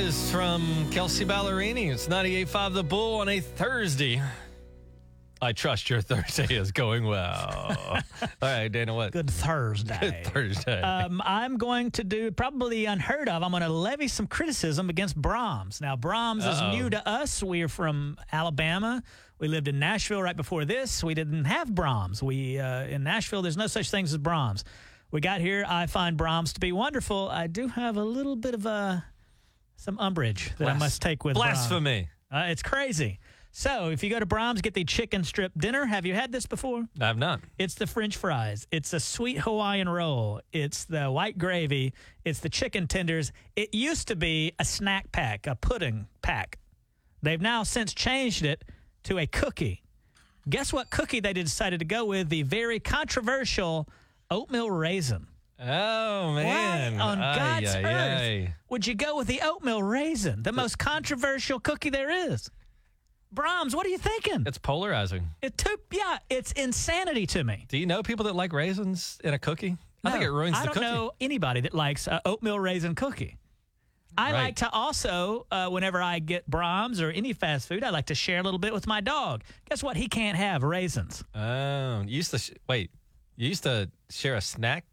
is from Kelsea Ballerini. It's 98.5 The Bull on a Thursday. I trust your Thursday is going well. All right, Dana, what? Good Thursday. Good Thursday. Um, I'm going to do probably unheard of. I'm going to levy some criticism against Braum's. Now, Braum's Uh-oh. is new to us. We are from Alabama. We lived in Nashville right before this. We didn't have Braum's. We uh, in Nashville, there's no such things as Braum's. We got here. I find Braum's to be wonderful. I do have a little bit of a some umbrage that I must take with. Blasphemy. Uh, it's crazy. So, if you go to Braum's, get the chicken strip dinner. Have you had this before? I've not. It's the French fries. It's a sweet Hawaiian roll. It's the white gravy. It's the chicken tenders. It used to be a snack pack, a pudding pack. They've now since changed it to a cookie. Guess what cookie they decided to go with? The very controversial oatmeal raisin. Oh, man. Why on God's ay, earth ay. would you go with the oatmeal raisin, the most controversial cookie there is? Braum's, what are you thinking? It's polarizing. It took, yeah, it's insanity to me. Do you know people that like raisins in a cookie? I think it ruins I the don't cookie. know anybody that likes uh, oatmeal raisin cookie. I Right. like to also, uh, whenever I get Braum's or any fast food, I like to share a little bit with my dog. Guess what? He can't have raisins. Oh, you used to, sh- wait, you used to share a snack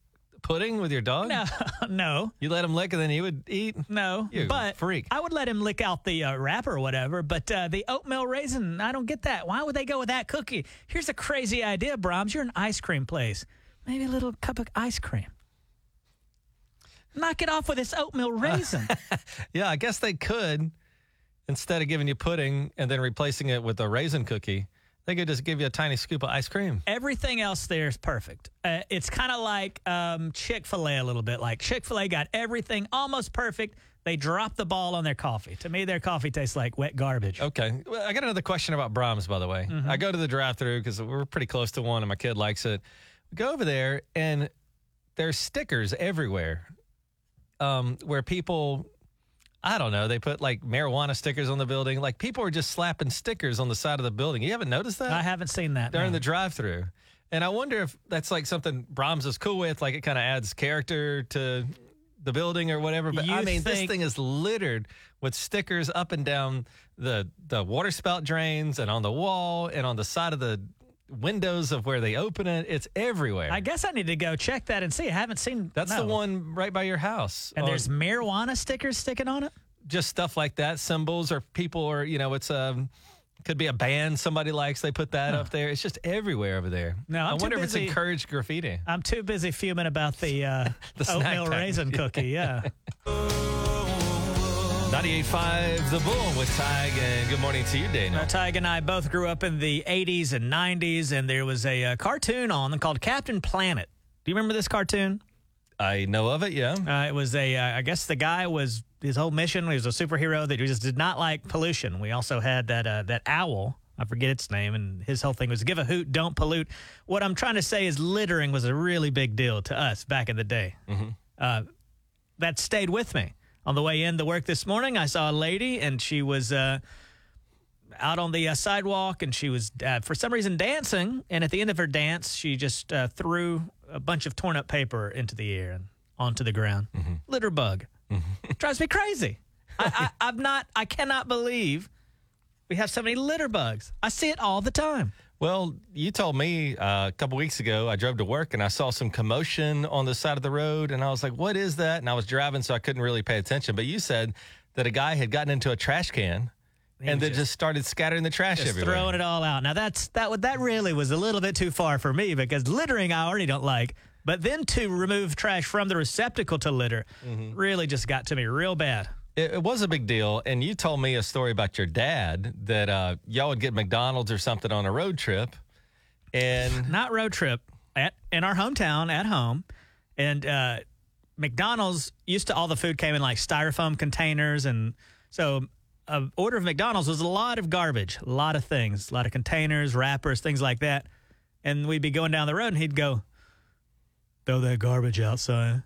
pudding with your dog? No, no, You let him lick and then he would eat? no. You but freak. I would let him lick out the uh, wrapper or whatever. But uh, the oatmeal raisin, I don't get that. Why would they go with that cookie? Here's a crazy idea, Braum's. You're an ice cream place. Maybe a little cup of ice cream. Knock it off with this oatmeal raisin. Yeah, I guess they could, instead of giving you pudding and then replacing it with a raisin cookie, they could just give you a tiny scoop of ice cream. everything else there is perfect. Uh, it's kind of like um, Chick fil A a little bit. Like Chick fil A got everything almost perfect. They dropped the ball on their coffee. To me, their coffee tastes like wet garbage. Okay. Well, I got another question about Braum's, by the way. Mm-hmm. I go to the drive through because we're pretty close to one and my kid likes it. We go over there and there's stickers everywhere um, where people, I don't know, they put like marijuana stickers on the building. Like people are just slapping stickers on the side of the building. You haven't noticed that? I haven't seen that. during no. the drive through. And I wonder if that's like something Braum's is cool with, like it kind of adds character to the building or whatever. But I You mean, this thing is littered with stickers up and down the the water spout drains and on the wall and on the side of the windows of where they open it. It's everywhere. I guess I need to go check that and see. I haven't seen. that's the one right by your house. And on there's marijuana stickers sticking on it. just stuff like that, symbols or people or you know, it's um could be a band somebody likes. They put that up there. It's just everywhere over there. No, I'm I wonder if it's encouraged graffiti. I'm too busy fuming about the, uh, The oatmeal raisin cookie. Yeah. 98.5 The Bull with Tige, and good morning to you, Daniel. Now, Tige and I both grew up in the 80s and 90s, and there was a, uh cartoon on called Captain Planet. Do you remember this cartoon? I know of it, yeah. Uh, it was a, uh, I guess the guy was his whole mission. He was a superhero that just did not like pollution. We also had that uh, that owl. I forget its name, and his whole thing was give a hoot, don't pollute. What I'm trying to say is littering was a really big deal to us back in the day. Uh, that stayed with me. On the way in to work this morning, I saw a lady, and she was. Uh, out on the uh, sidewalk and she was uh, for some reason dancing and at the end of her dance she just uh, threw a bunch of torn up paper into the air and onto the ground. Litter bug. Drives me crazy. I, I, i'm not i cannot believe we have so many litter bugs. I see it all the time Well, you told me uh, a couple weeks ago, I drove to work and I saw some commotion on the side of the road. And I was like, what is that? And I was driving, so I couldn't really pay attention. But you said that a guy had gotten into a trash can and then just- just started scattering the trash just everywhere. throwing it all out now that's that that really was a little bit too far for me because littering i already don't like but then to remove trash from the receptacle to litter really just got to me real bad It, it was a big deal. And you told me a story about your dad that uh, y'all would get McDonald's or something on a road trip. And not road trip at in our hometown at home and uh mcdonald's used to all the food came in like styrofoam containers and so a order of mcdonald's was a lot of garbage a lot of things a lot of containers wrappers things like that and we'd be going down the road and he'd go throw that garbage outside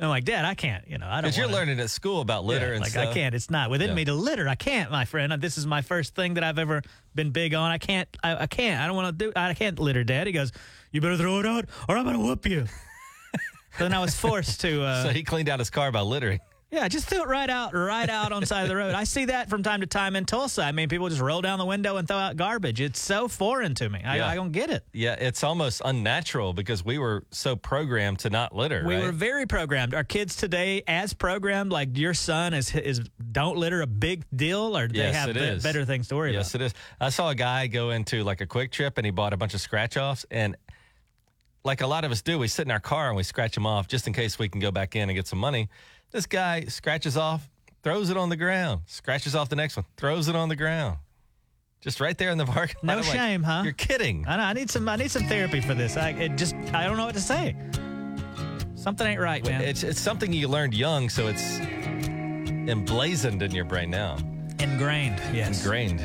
and I'm like, Dad, I can't. You know, I don't. because you're wanna- learning at school about litter Yeah, and like stuff. I can't. It's not within Yeah. me to litter. I can't, my friend. This is my first thing that I've ever been big on. I can't. I, I can't. I don't want to do. I can't litter, Dad. He goes, "You better throw it out, or I'm gonna whoop you." so then I was forced to. Uh, So he cleaned out his car by littering. Yeah, just throw it right out, right out on the side of the road. I see that from time to time in Tulsa. I mean, people just roll down the window and throw out garbage. It's so foreign to me. I, Yeah. I don't get it. Yeah, it's almost unnatural because we were so programmed to not litter. We right? were very programmed. Our kids today as programmed? Like your son is is don't litter a big deal, or do they have be- better things to worry Yes, about? it is. I saw a guy go into like a QuikTrip and he bought a bunch of scratch offs. And like a lot of us do, we sit in our car and we scratch them off just in case we can go back in and get some money. This guy scratches off, throws it on the ground, scratches off the next one, throws it on the ground. Just right there in the park. No I'm like, shame, huh? You're kidding. I, know, I need some. I need some therapy for this. I it just I don't know what to say. Something ain't right, man. It's, it's something you learned young, so it's emblazoned in your brain now. Ingrained. Yes. Ingrained.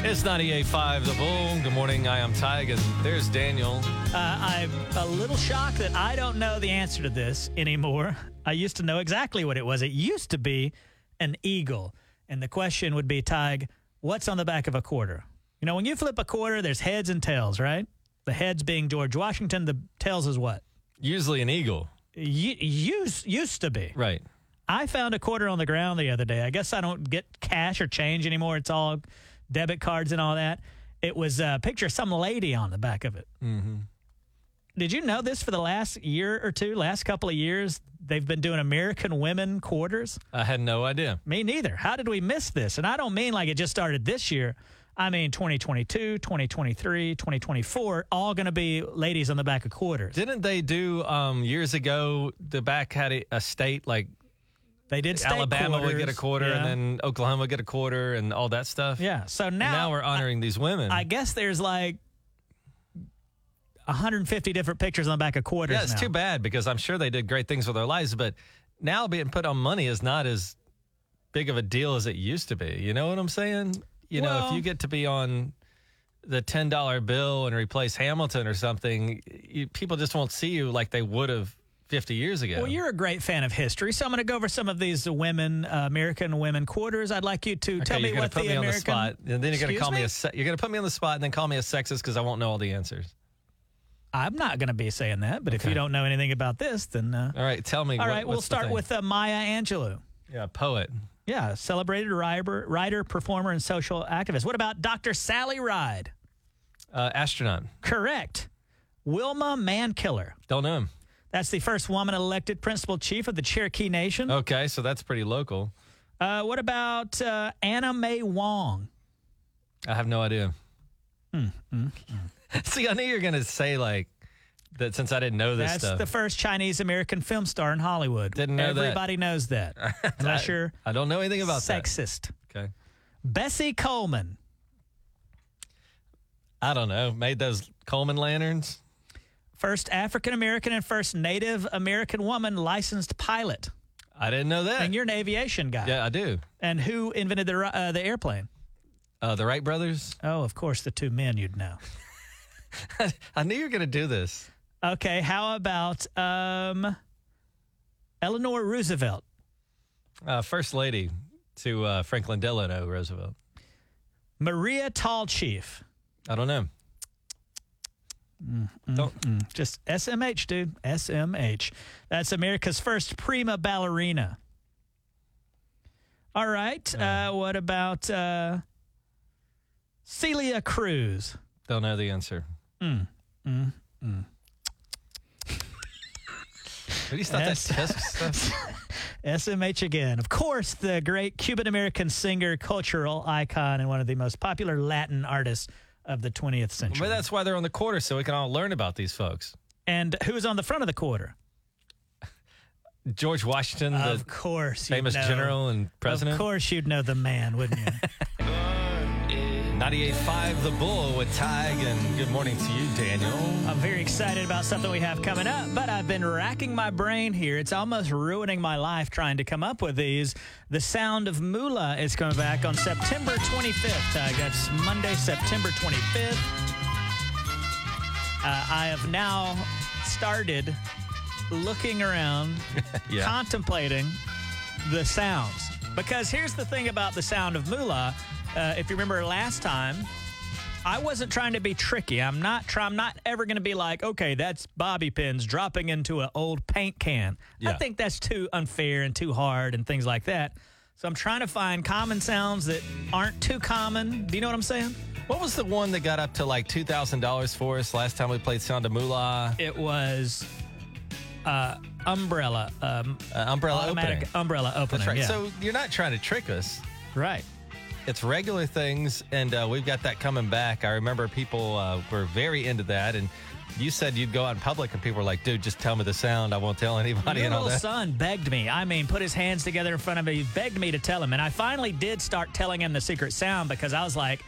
It's 98.5 The Bull. Good morning. I am Tige, and there's Daniel. Uh, I'm a little shocked that I don't know the answer to this anymore. I used to know exactly what it was. It used to be an eagle. And the question would be, Tige, what's on the back of a quarter? You know, when you flip a quarter, there's heads and tails, right? The heads being George Washington, the tails is what? Usually an eagle. Y- used, used to be. Right. I found a quarter on the ground the other day. I guess I don't get cash or change anymore. It's all debit cards and all that. It was a picture of some lady on the back of it. Mm-hmm. Did you know this for the last year or two, last couple of years? They've been doing American women quarters. I had no idea. Me neither. How did we miss this? And I don't mean like it just started this year. I mean 2022, 2023, 2024, all going to be ladies on the back of quarters. Didn't they do um, years ago? The back had a, a state like They did state Alabama would get a quarter, Yeah. and then Oklahoma would get a quarter, and all that stuff. yeah. So And now, now we're honoring these women. I guess there's like 150 different pictures on the back of quarters. yeah, it's now. too bad because I'm sure they did great things with their lives, but now being put on money is not as big of a deal as it used to be. You know what I'm saying? You know, if you get to be on the ten dollar bill and replace Hamilton or something, you, people just won't see you like they would have 50 years ago. Well, you're a great fan of history, so I'm going to go over some of these women, uh, American women quarters. I'd like you to Okay, tell me what put the me American. on the spot, and then you're gonna Excuse call me, me? a. Se- you're gonna put me on the spot, and then call me a sexist because I won't know all the answers. I'm not going to be saying that, but if you don't know anything about this, then. Uh, All right, tell me. all what- right, we'll start with uh, Maya Angelou. yeah, poet. Yeah, celebrated writer, writer, performer, and social activist. What about Dr. Sally Ride? Uh, astronaut. Correct. Wilma Mankiller. Don't know him. That's the first woman elected principal chief of the Cherokee Nation. Okay, so that's pretty local. Uh, what about uh, Anna May Wong? I have no idea. Hmm, See, I knew you were gonna say like that since I didn't know this That's stuff. the first Chinese American film star in Hollywood. Didn't know that. Everybody knows that. Unless you're I don't know anything about that. sexist. that. Okay. Bessie Coleman. I don't know. Made those Coleman lanterns. First African American and first Native American woman licensed pilot. I didn't know that. And you're an aviation guy. yeah, I do. And who invented the uh, the airplane? Uh, the Wright brothers. Oh, of course, the two men you'd know. I knew you were gonna do this. Okay, how about um, Eleanor Roosevelt? Uh, First lady to uh, Franklin Delano Roosevelt. Maria Tallchief. I don't know. Don't. Mm, Just SMH, dude. SMH. That's America's first prima ballerina. All right. Uh, what about uh, Celia Cruz? Don't know the answer. Mm, mm, mm. What do you stop that test stuff? SMH again. Of course, the great Cuban American singer, cultural icon, and one of the most popular Latin artists of the 20th century. But that's why they're on the quarter, so we can all learn about these folks. and who's on the front of the quarter? George Washington, the of course. famous know. general and president. Of course, you'd know the man, wouldn't you? 98.5 The Bull with Tige, and good morning to you, Daniel. I'm very excited about something we have coming up, but I've been racking my brain here. It's almost ruining my life trying to come up with these. The Sound of Moolah is coming back on September 25th. Uh, that's Monday, September 25th. Uh, I have now started looking around, Yeah. contemplating the sounds. Because here's the thing about the Sound of Moolah. Uh, if you remember last time, I wasn't trying to be tricky. I'm not try, I'm not ever going to be like, okay, that's bobby pins dropping into an old paint can. I think that's too unfair and too hard and things like that. So I'm trying to find common sounds that aren't too common. Do you know what I'm saying? What was the one that got up to like two thousand dollars for us last time we played Sound of Moolah? It was uh, umbrella, um, Uh, umbrella opening. umbrella opening. That's right. Yeah. So you're not trying to trick us. right. It's regular things, and uh, we've got that coming back. I remember people uh, were very into that, and you said you'd go out in public, and people were like, "Dude, just tell me the sound. I won't tell anybody." Your and all little that. son begged me. I mean, put his hands together in front of me, begged me to tell him. And I finally did start telling him the secret sound because I was like,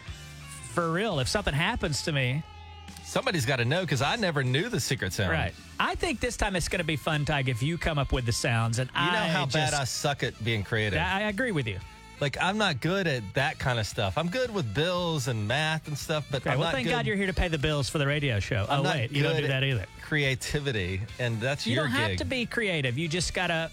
for real, if something happens to me, Somebody's got to know because I never knew the secret sound. right. I think this time it's going to be fun, Tige, if you come up with the sounds. And You know I how bad I suck at being creative. I agree with you. Like I'm not good at that kind of stuff. I'm good with bills and math and stuff, but Okay, I'm well, thank. God you're here to pay the bills for the radio show. I'm oh, wait, you don't do that either. Creativity, and that's You your don't have gig. to be creative. You just got to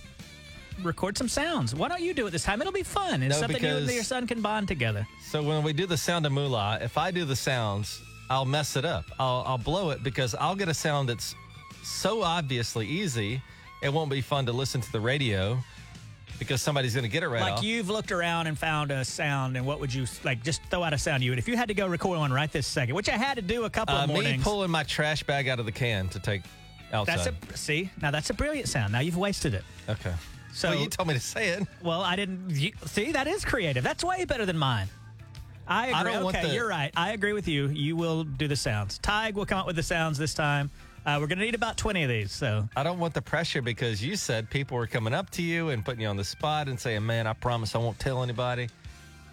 record some sounds. Why don't you do it this time? It'll be fun. It's No, something you and your son can bond together. So when we do the sound of moolah, if I do the sounds, I'll mess it up. I'll, I'll blow it because I'll get a sound that's so obviously easy, it won't be fun to listen to the radio because somebody's going to get it right like off. you've looked around and found a sound, and what would you like? Just throw out a sound you would. If you had to go record one right this second, which I had to do a couple uh, of me mornings. pulling my trash bag out of the can to take outside. that's a see now that's a brilliant sound. Now you've wasted it. okay. So well, you told me to say it. well, I didn't you, see that is creative. That's way better than mine. I agree. want okay, the- you're right. I agree with you. You will do the sounds. Tige will come up with the sounds this time. Uh, we're gonna need about twenty of these. So I don't want the pressure because you said people were coming up to you and putting you on the spot and saying, "Man, I promise I won't tell anybody."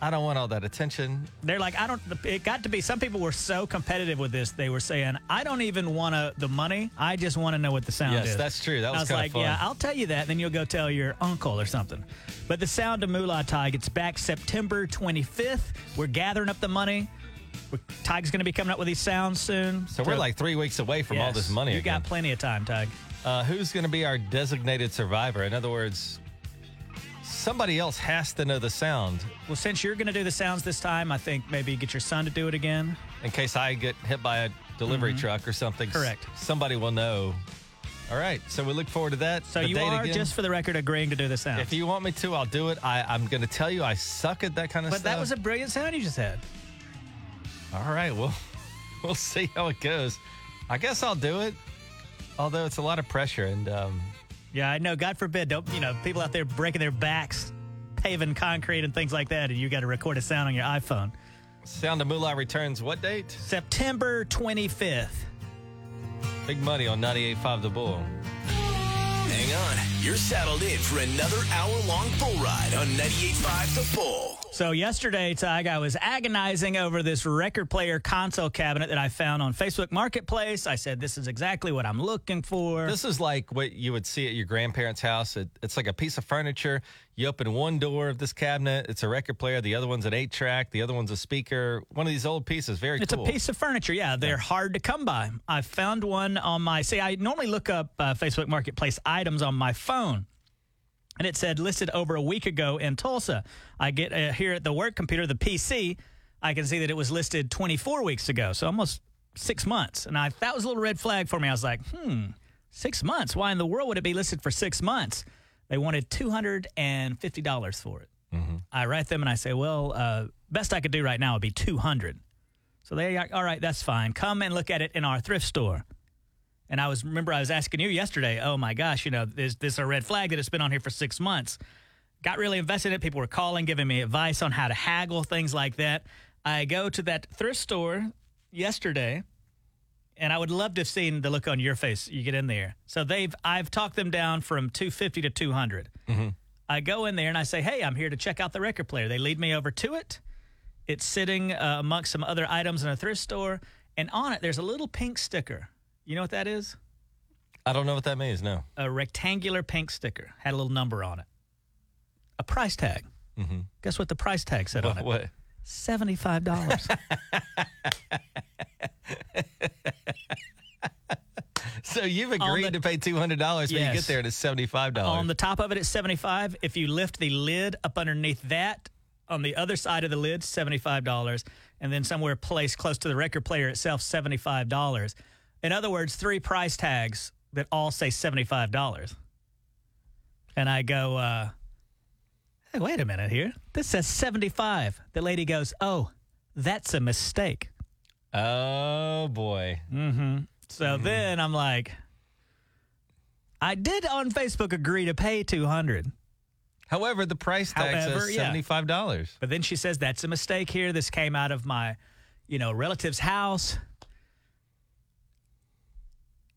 I don't want all that attention. they're like, I don't. It got to be. Some people were so competitive with this. They were saying, I don't even want to the money. I just want to know what the sound is. Yes, is. that's true. That I was was kinda like, fun. yeah, I'll tell you that. Then you'll go tell your uncle or something. But the sound of Moolah Tige, it's back September 25th. We're gathering up the money. Tige's going to be coming up with these sounds soon. So we're like three weeks away from all this money. You again. got plenty of time, Tige. Uh, who's going to be our designated survivor? In other words, somebody else has to know the sound Well, since you're going to do the sounds this time, I think maybe get your son to do it again. in case I get hit by a delivery truck or something. Mm-hmm. Correct. Somebody will know. All right. So we look forward to that. So The you are, again. just for the record, agreeing to do the sounds. If you want me to, I'll do it. I, I'm going to tell you I suck at that kind of but stuff. that was a brilliant sound you just had. All right. Well, we'll see how it goes. I guess I'll do it. Although it's a lot of pressure and um, Yeah, I know. God forbid, don't you know people out there breaking their backs, paving concrete and things like that, and you got to record a sound on your iPhone. Sound of Moolah returns what date? September 25th. Big money on 98.5 The Bull. Hang on. You're saddled in for another hour long bull ride on 98.5 The Bull. So yesterday, Tige, I was agonizing over this record player console cabinet that I found on Facebook Marketplace. I said, "This is exactly what I'm looking for." This is like what you would see at your grandparents' house. It, it's like a piece of furniture. You open one door of this cabinet, it's a record player. The other one's an eight track. The other one's a speaker. One of these old pieces. Very It's cool. a piece of furniture. Yeah, they're hard to come by. I found one on my. See, I normally look up uh, Facebook Marketplace items on my phone, and it said listed over a week ago in Tulsa. I get uh, here at the work computer, the PC. I can see that it was listed 24 weeks ago, so almost six months. And I that was a little red flag for me. I was like, hmm, six months. Why in the world would it be listed for six months? They wanted two hundred and fifty dollars for it. I write them and I say, well, uh, best I could do right now would be two hundred. So they are, all right, that's fine. Come and look at it in our thrift store. And I was remember I was asking you yesterday, oh my gosh, you know, is this a red flag that it's been on here for six months? Got really invested in it. People were calling, giving me advice on how to haggle, things like that. I go to that thrift store yesterday, and I would love to have seen the look on your face. You get in there. So they've I've talked them down from two fifty to two I go in there and I say, hey, I'm here to check out the record player. They lead me over to it. It's sitting uh, amongst some other items in a thrift store, and on it there's a little pink sticker. You know what that is? I don't know what that means. No. A rectangular pink sticker had a little number on it. A price tag. Mm-hmm. Guess what the price tag said on it? what? Seventy-five dollars. So you've agreed the- to pay two hundred dollars when you get there, and it's seventy five dollars. on the top of it, it's seventy-five. If you lift the lid up underneath that, On the other side of the lid, $75. And then somewhere placed close to the record player itself, $75. In other words, three price tags that all say $75. And I go, uh, hey, wait a minute here. This says 75. The lady goes, oh, that's a mistake. Oh boy. Mm-hmm. So then I'm like, I did on Facebook agree to pay 200. However, the price tag However, says seventy-five dollars. But then she says that's a mistake here. This came out of my, you know, relative's house.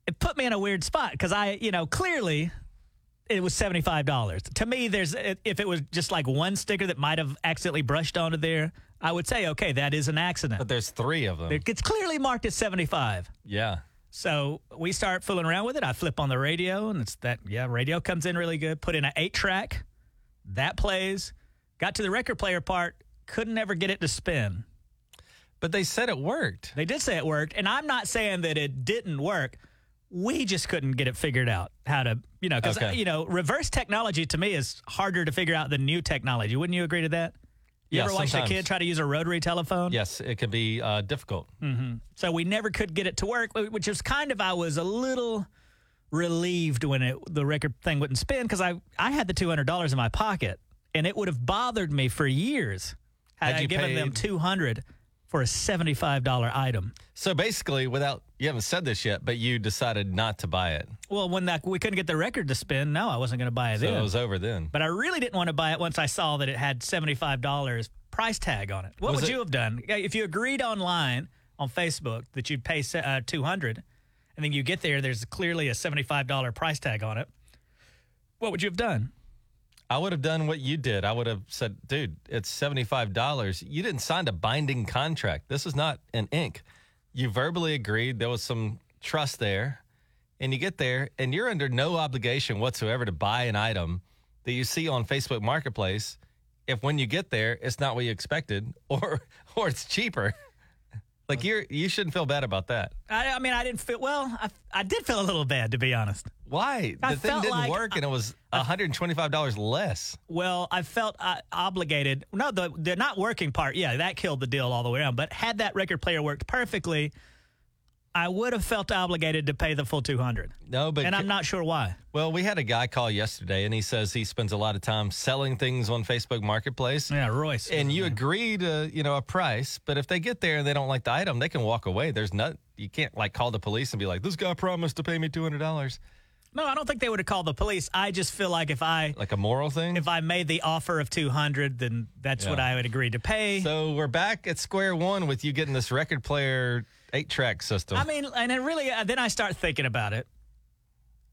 It put me in a weird spot because I, you know, clearly it was $75. To me, there's if it was just like one sticker that might have accidentally brushed onto there, I would say, okay, that is an accident. But there's three of them. It's clearly marked as 75. yeah. So we start fooling around with it. I flip on the radio, and it's that, yeah, radio comes in really good. Put in an eight track, that plays. Got to the record player part, couldn't ever get it to spin. But they said it worked. They did say it worked, and I'm not saying that it didn't work. We just couldn't get it figured out how to, you know, because, Okay. you know, reverse technology to me is harder to figure out than new technology. Wouldn't you agree to that? You Yeah, ever watched sometimes. a kid try to use a rotary telephone? Yes, it can be uh, difficult. So we never could get it to work, which is kind of I was a little relieved when it the record thing wouldn't spin because I I had the two hundred dollars in my pocket and it would have bothered me for years had, Had I you given them paid- two hundred for a seventy five dollar item. So basically, without you haven't said this yet, but you decided not to buy it. Well, when that we couldn't get the record to spin, no, I wasn't going to buy it So then. it was over then. but I really didn't want to buy it once I saw that it had seventy five dollars price tag on it. What Was would it- you have done if you agreed online on Facebook that you'd pay uh, two hundred, and then you get there, there's clearly a seventy five dollar price tag on it? What would you have done? I would have done what you did. I would have said, dude, it's $75. You didn't sign a binding contract. This is not an ink. You verbally agreed. There was some trust there. And you get there, and you're under no obligation whatsoever to buy an item that you see on Facebook Marketplace if when you get there, it's not what you expected or, or it's cheaper. Like you're, you shouldn't feel bad about that. I, I mean, I didn't feel well. I, I did feel a little bad, to be honest. Why? I the thing felt didn't like work, and it was $125 less. Well, I felt uh, obligated. No, the the not working part, yeah, that killed the deal all the way around. But had that record player worked perfectly, I would have felt obligated to pay the full two hundred. No, but And I'm not sure why. Well, we had a guy call yesterday, and he says he spends a lot of time selling things on Facebook Marketplace. Yeah, Royce. And you agree to, you know, a price, but if they get there and they don't like the item, they can walk away. There's not, you can't like call the police and be like, this guy promised to pay me two hundred dollars, no, I don't think they would have called the police. I just feel like if I like a moral thing. if I made the offer of two hundred, then that's what I would agree to pay. so we're back at square one with you getting this record player eight track system. I mean, and then really, uh, then I start thinking about it.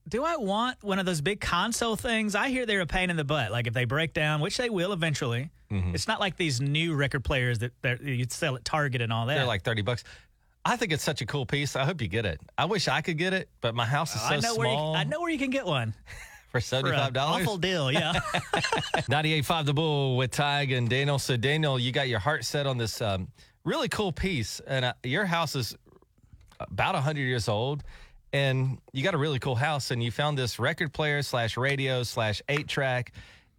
Do I want one of those big console things? I hear they're a pain in the butt. Like if they break down, which they will eventually. Mm-hmm. It's not like these new record players that that you'd sell at Target and all that. They're like thirty bucks. I think it's such a cool piece. I hope you get it. I wish I could get it, but my house is so I know where you, small I know where you can get one for for seventy an five dollars. awful deal. Yeah, 98.5 The Bull with Tige and Daniel. So, Daniel, you got your heart set on this um, really cool piece, and uh, your house is about 100 years old, and you got a really cool house, and you found this record player slash radio slash eight track.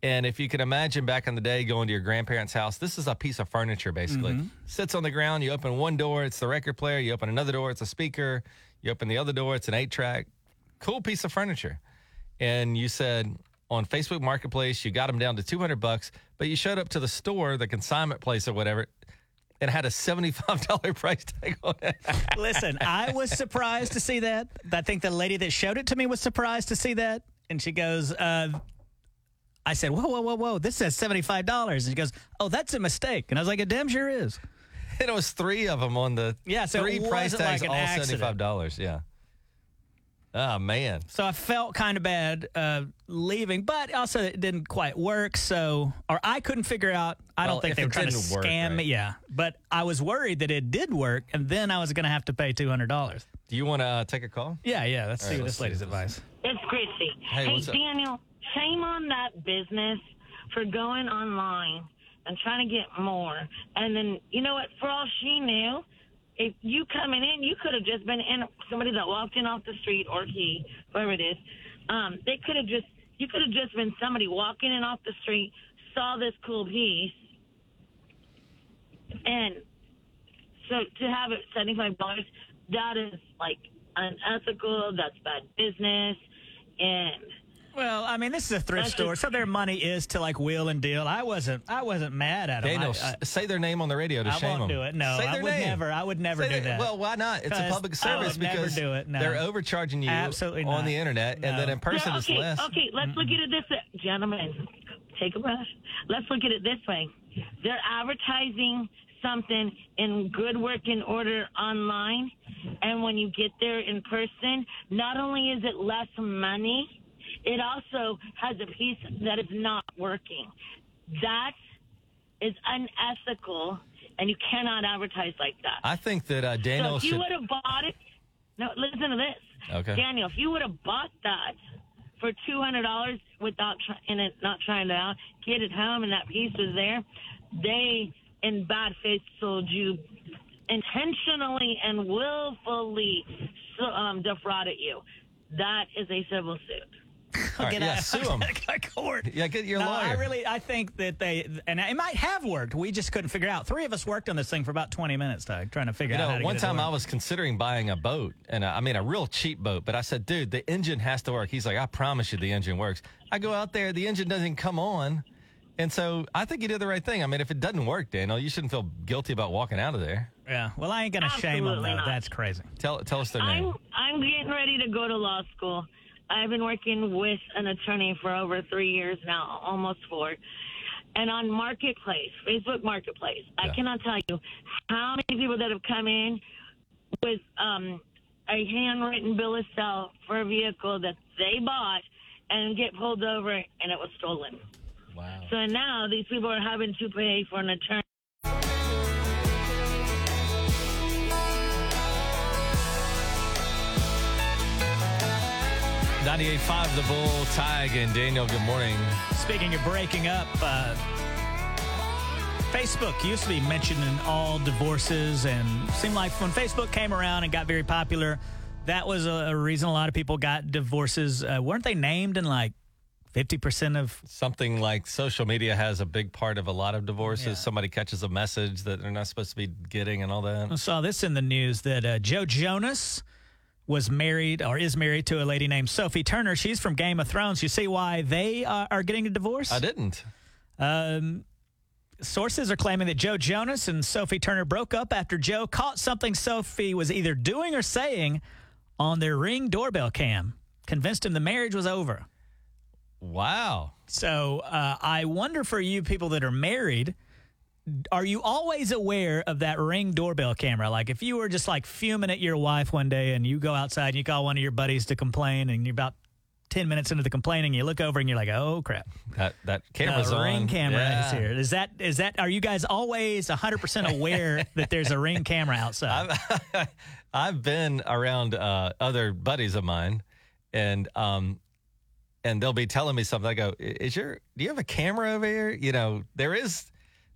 And if you can imagine back in the day going to your grandparents' house, this is a piece of furniture basically. Sits on the ground. You open one door, it's the record player. You open another door, it's a speaker. You open the other door, it's an eight track. Cool piece of furniture and you said on Facebook Marketplace you got them down to 200 bucks, but you showed up to the store, the consignment place or whatever, and had a $75 price tag on it. listen, I was surprised to see that. I think the lady that showed it to me was surprised to see that, and she goes. Uh, I said, "Whoa, whoa, whoa, whoa! This says seventy-five dollars." And she goes, "Oh, that's a mistake." And I was like, "It damn sure is." and it was three of them on the Yeah, so three price tags, like all accident. $75. Yeah. Oh, man. So I felt kind of bad uh, leaving, but also it didn't quite work. So, or I couldn't figure out. I Well, don't think if they were it trying to didn't work, scam me. right. Yeah, but I was worried that it did work, and then I was going to have to pay two hundred dollars. Do you want to uh, take a call? Yeah, yeah. Let's All see right, what let's this lady's see. advice. It's Chrissy. Hey, what's up? Daniel, shame on that business for going online and trying to get more. And then, you know what? For all she knew, if you coming in, you could have just been in somebody that walked in off the street or he, whoever it is. Um, they could have just, you could have just been somebody walking in off the street, saw this cool piece, And so to have it $75, that is like unethical. That's bad business. And Well, I mean, this is a thrift store, so their money is to like wheel and deal. I wasn't, I wasn't mad at them. Daniel, I, I, s- say their name on the radio to I shame won't them. do it. No, say I their would name. never- I would never Say do that. Well, why not? It's a public service would never because do it, no. they're overcharging you Absolutely on not. the internet, and then in person Yeah, it's okay, less. Okay, let's look at it this way. Gentlemen, take a breath. Let's look at it this way. They're advertising something in good working order online, and when you get there in person, not only is it less money, it also has a piece that is not working. That is unethical, and you cannot advertise like that. I think that uh, Daniel So if you should. would have bought it, no, listen to this. Okay. Daniel, if you would have bought that for two hundred dollars without try, and it not trying it out, get it home, and that piece was there, they in bad faith sold you intentionally and willfully so, um, defrauded you. That is a civil suit. All right, Get yeah, out- sue them. court. Yeah, get your no, lawyer. I really, I think that they, and it might have worked. We just couldn't figure out. Three of us worked on this thing for about 20 minutes, Doug, trying to figure You out how know, to one get it to time I was considering buying a boat, and uh, I mean a real cheap boat, but I said, dude, the engine has to work. He's like, I promise you the engine works. I go out there, the engine doesn't come on. And so I think you did the right thing. I mean, if it doesn't work, Daniel, you shouldn't feel guilty about walking out of there. Yeah. Well, I ain't going to shame them, Absolutely though. not. That's crazy. Tell tell us their name. I'm name. I'm getting ready to go to law school. I've been working with an attorney for over three years now, almost four. And on Marketplace, Facebook Marketplace, Yeah. I cannot tell you how many people that have come in with um, a handwritten bill of sale for a vehicle that they bought and get pulled over and it was stolen. Wow. So now these people are having to pay for an attorney. 98.5 The Bull, Tige, and Daniel, good morning. Speaking of breaking up, uh, Facebook used to be mentioning all divorces, and seemed like when Facebook came around and got very popular, that was a, reason a lot of people got divorces. Uh, weren't they named in like 50% of Something like social media has a big part of a lot of divorces. Yeah. Somebody catches a message that they're not supposed to be getting and all that. I saw this in the news that uh, Joe Jonas was married or is married to a lady named Sophie Turner. She's from Game of Thrones. You see why they uh, are getting a divorce? I didn't. Um, sources are claiming that Joe Jonas and Sophie Turner broke up after Joe caught something Sophie was either doing or saying on their ring doorbell cam, convinced him the marriage was over. Wow. So uh, I wonder for you people that are married, are you always aware of that ring doorbell camera? Like if you were just like fuming at your wife one day and you go outside and you call one of your buddies to complain and you're about 10 minutes into the complaining, you look over and you're like, oh crap. That that camera's the ring on. camera Yeah. is here. Is that, is that, are you guys always 100% aware that there's a ring camera outside? I've, I've been around uh, other buddies of mine, and um, and they'll be telling me something. I go, "Is your do you have a camera over here?" You know, there is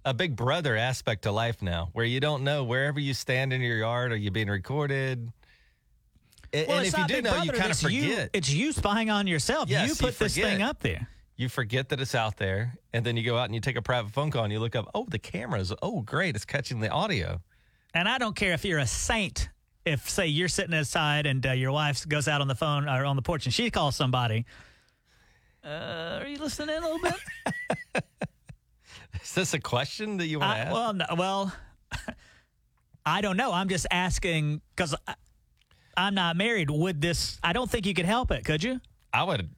a big brother aspect to life now, where you don't know wherever you stand in your yard, are you being recorded? And, well, and if you do know, you Brother, kind of it's you- forget. it's you spying on yourself. Yes, you you put this thing up there. you forget that it's out there, and then you go out and you take a private phone call, and you look up, oh, the cameras. Oh, great, it's catching the audio. And I don't care if you're a saint. If say you're sitting outside and uh, your wife goes out on the phone or on the porch and she calls somebody. Uh, are you listening in a little bit? Is this a question that you want to uh, ask? well, no, well, I don't know. I'm just asking because I'm not married. Would this? I don't think you could help it. Could you? I would.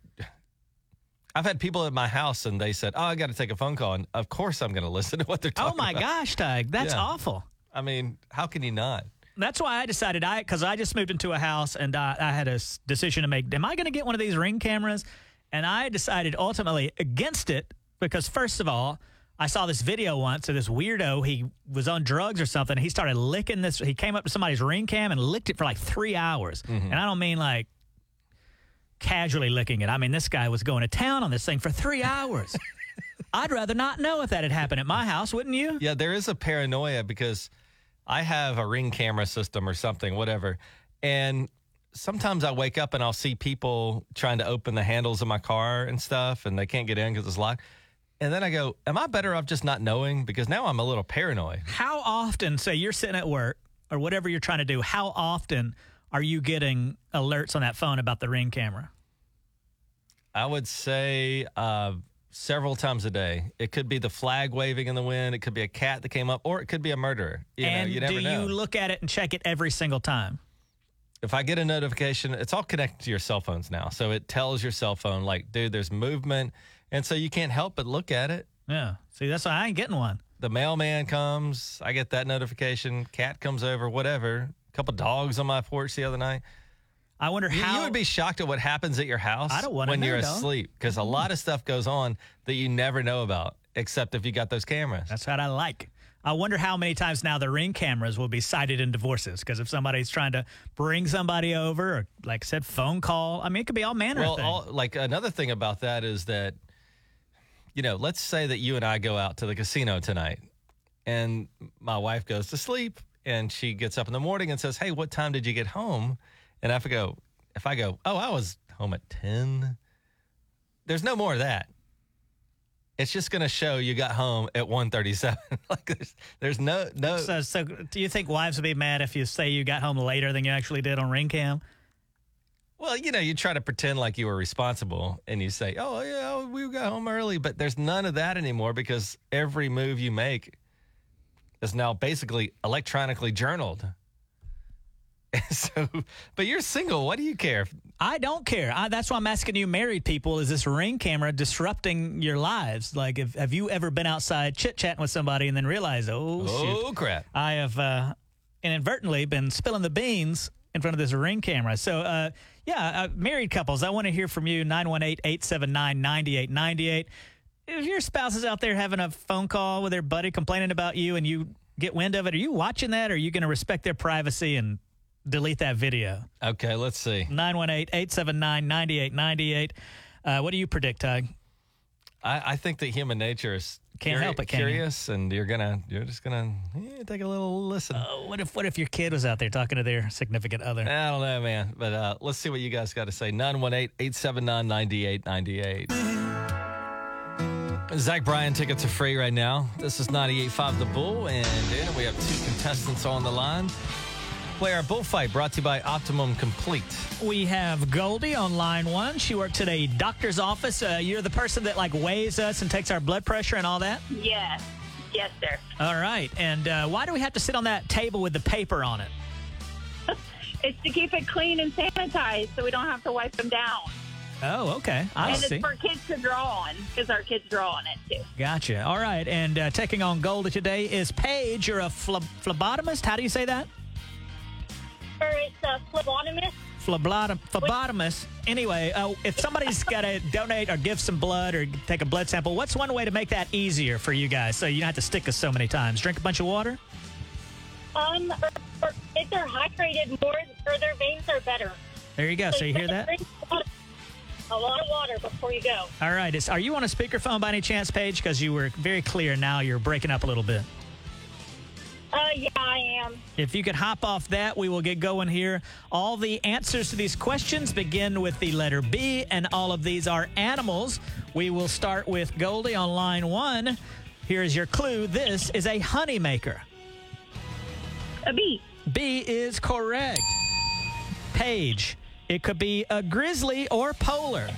I've had people at my house and they said, "Oh, I got to take a phone call," and of course I'm going to listen to what they're oh talking. Oh my about. gosh, Tige, that's Yeah. awful. I mean, how can you not? That's why I decided I because I just moved into a house and I, I had a decision to make. Am I going to get one of these ring cameras? And I decided ultimately against it because first of all, I saw this video once of this weirdo. He was on drugs or something. He started licking this. He came up to somebody's ring cam and licked it for like three hours. Mm-hmm. And I don't mean like casually licking it. I mean this guy was going to town on this thing for three hours. I'd rather not know if that had happened at my house, wouldn't you? Yeah, there is a paranoia because I have a ring camera system or something, whatever, and sometimes I wake up and I'll see people trying to open the handles of my car and stuff, and they can't get in because it's locked. And then I go, am I better off just not knowing? Because now I'm a little paranoid. How often, say you're sitting at work or whatever you're trying to do, how often are you getting alerts on that phone about the ring camera? I would say uh, several times a day. It could be the flag waving in the wind. It could be a cat that came up, or it could be a murderer. You and know, you never do know. you look at it and check it every single time? if I get a notification, it's all connected to your cell phones now. So it tells your cell phone, like, dude, there's movement. And so you can't help but look at it. Yeah. See, that's why I ain't getting one. The mailman comes, I get that notification. Cat comes over, whatever. A couple dogs on my porch the other night. I wonder You, how you would be shocked at what happens at your house I don't wanna when know, you're asleep because a lot of stuff goes on that you never know about, except if you got those cameras. That's what I like. I wonder how many times now the ring cameras will be cited in divorces because if somebody's trying to bring somebody over or, like I said, phone call, I mean, it could be all manner Well, of things. all, like another thing about that is that, you know, let's say that you and I go out to the casino tonight and my wife goes to sleep and she gets up in the morning and says, Hey, what time did you get home? And I go, if I go, Oh, I was home at 10, there's no more of that. It's just going to show you got home at 137. like there's, there's no, no. so, so do you think wives would be mad if you say you got home later than you actually did on ring cam? Well, you know, you try to pretend like you were responsible and you say, oh, yeah, we got home early. But there's none of that anymore because every move you make is now basically electronically journaled. so, but you're single. What do you care? I don't care. I, that's why I'm asking you, married people, is this ring camera disrupting your lives? Like, if, have you ever been outside chit chatting with somebody and then realize, oh, shoot, Oh, crap. I have uh, inadvertently been spilling the beans in front of this ring camera. So, uh, yeah, uh, married couples, I want to hear from you 918 879 9898. If your spouse is out there having a phone call with their buddy complaining about you and you get wind of it, are you watching that or are you going to respect their privacy and delete that video? Okay, let's see. 918 879 9898. Uh, What do you predict, Tige? I, I think that human nature is Can't curi- help it, can you? curious, and you're gonna, you're just gonna eh, take a little listen. Oh, what if what if your kid was out there talking to their significant other? I don't know, man. But uh, let's see what you guys got to say. 918 879 9898. Zach Bryan tickets are free right now. This is 98.5 The Bull, and we have two contestants on the line. Play our bullfight brought to you by Optimum Complete. We have Goldie on line one. She worked at a doctor's office. Uh, you're the person that like weighs us and takes our blood pressure and all that. Yes. Yes, sir. All right. And uh, why do we have to sit on that table with the paper on it? It's to keep it clean and sanitized so we don't have to wipe them down. Oh, okay. I and see. it's for kids to draw on because our kids draw on it too. Gotcha. All right. And uh, taking on Goldie today is Paige. You're a phleb- phlebotomist. How do you say that? Or it's a phlebotomist. Phlebotom- phlebotomist. Anyway, uh, if somebody's got to donate or give some blood or take a blood sample, what's one way to make that easier for you guys so you don't have to stick us so many times? Drink a bunch of water? Um, or, or if they're hydrated more, or their veins are better. There you go. So you hear that? drink a lot- A lot of water before you go. All right. Is, are you on a speakerphone by any chance, Paige? Because you were very clear. Now you're breaking up a little bit. Uh, yeah, I am. If you could hop off that, we will get going here. All the answers to these questions begin with the letter B, and all of these are animals. We will start with Goldie on line one. Here is your clue this is a honeymaker. A bee. B is correct. Paige, it could be a grizzly or polar.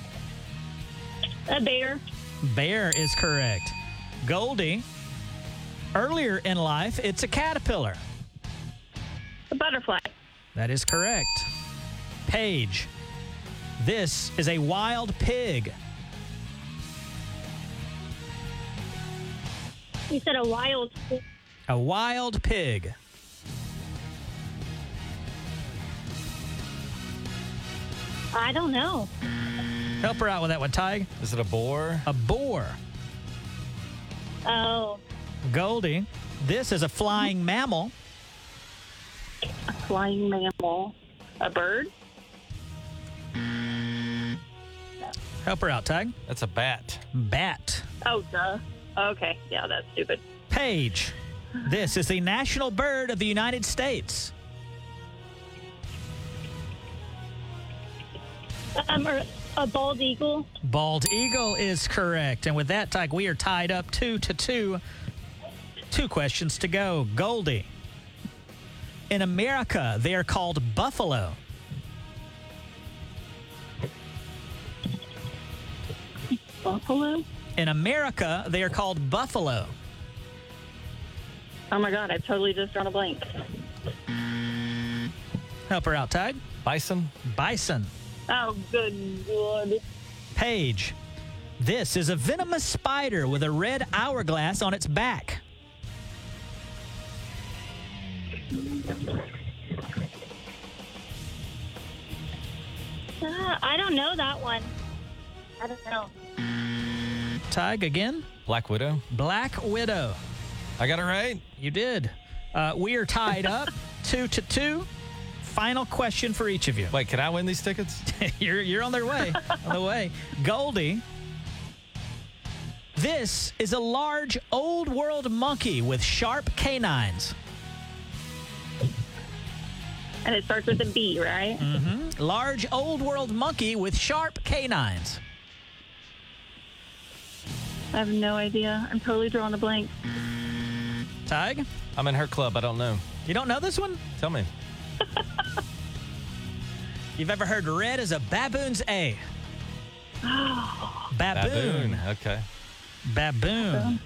A bear. Bear is correct. Goldie, earlier in life, it's a caterpillar. A butterfly. That is correct. Paige, this is a wild pig. You said a wild. A wild pig. I don't know. Help her out with that one, Tige. Is it a boar? A boar. Oh, Goldie, this is a flying mammal. a flying mammal. A bird. Help her out, Tige. That's a bat. Bat. Oh, duh. Okay, yeah, that's stupid. Paige, this is the national bird of the United States. Um, or A bald eagle. Bald eagle is correct. And with that, Tige, we are tied up two to two. Two questions to go. Goldie. In America, they are called buffalo. Buffalo. In America, they are called buffalo. Oh my God, I've totally just drawn a blank. Help her out, Tige. Bison? Bison. Oh, good good. Paige. This is a venomous spider with a red hourglass on its back. Uh, I don't know that one. I don't know. Tige again. Black Widow? Black Widow. I got it right? You did. Uh, we are tied up two to two. Final question for each of you. Wait, can I win these tickets? you're you're on their way. on the way. Goldie. This is a large old world monkey with sharp canines. And it starts with a B, right? Mm-hmm. Large old world monkey with sharp canines. I have no idea. I'm totally drawing a blank. Tag? I'm in her club. I don't know. you don't know this one? Tell me. You've ever heard red as a baboon's A? Baboon. Baboon. Okay. Baboon.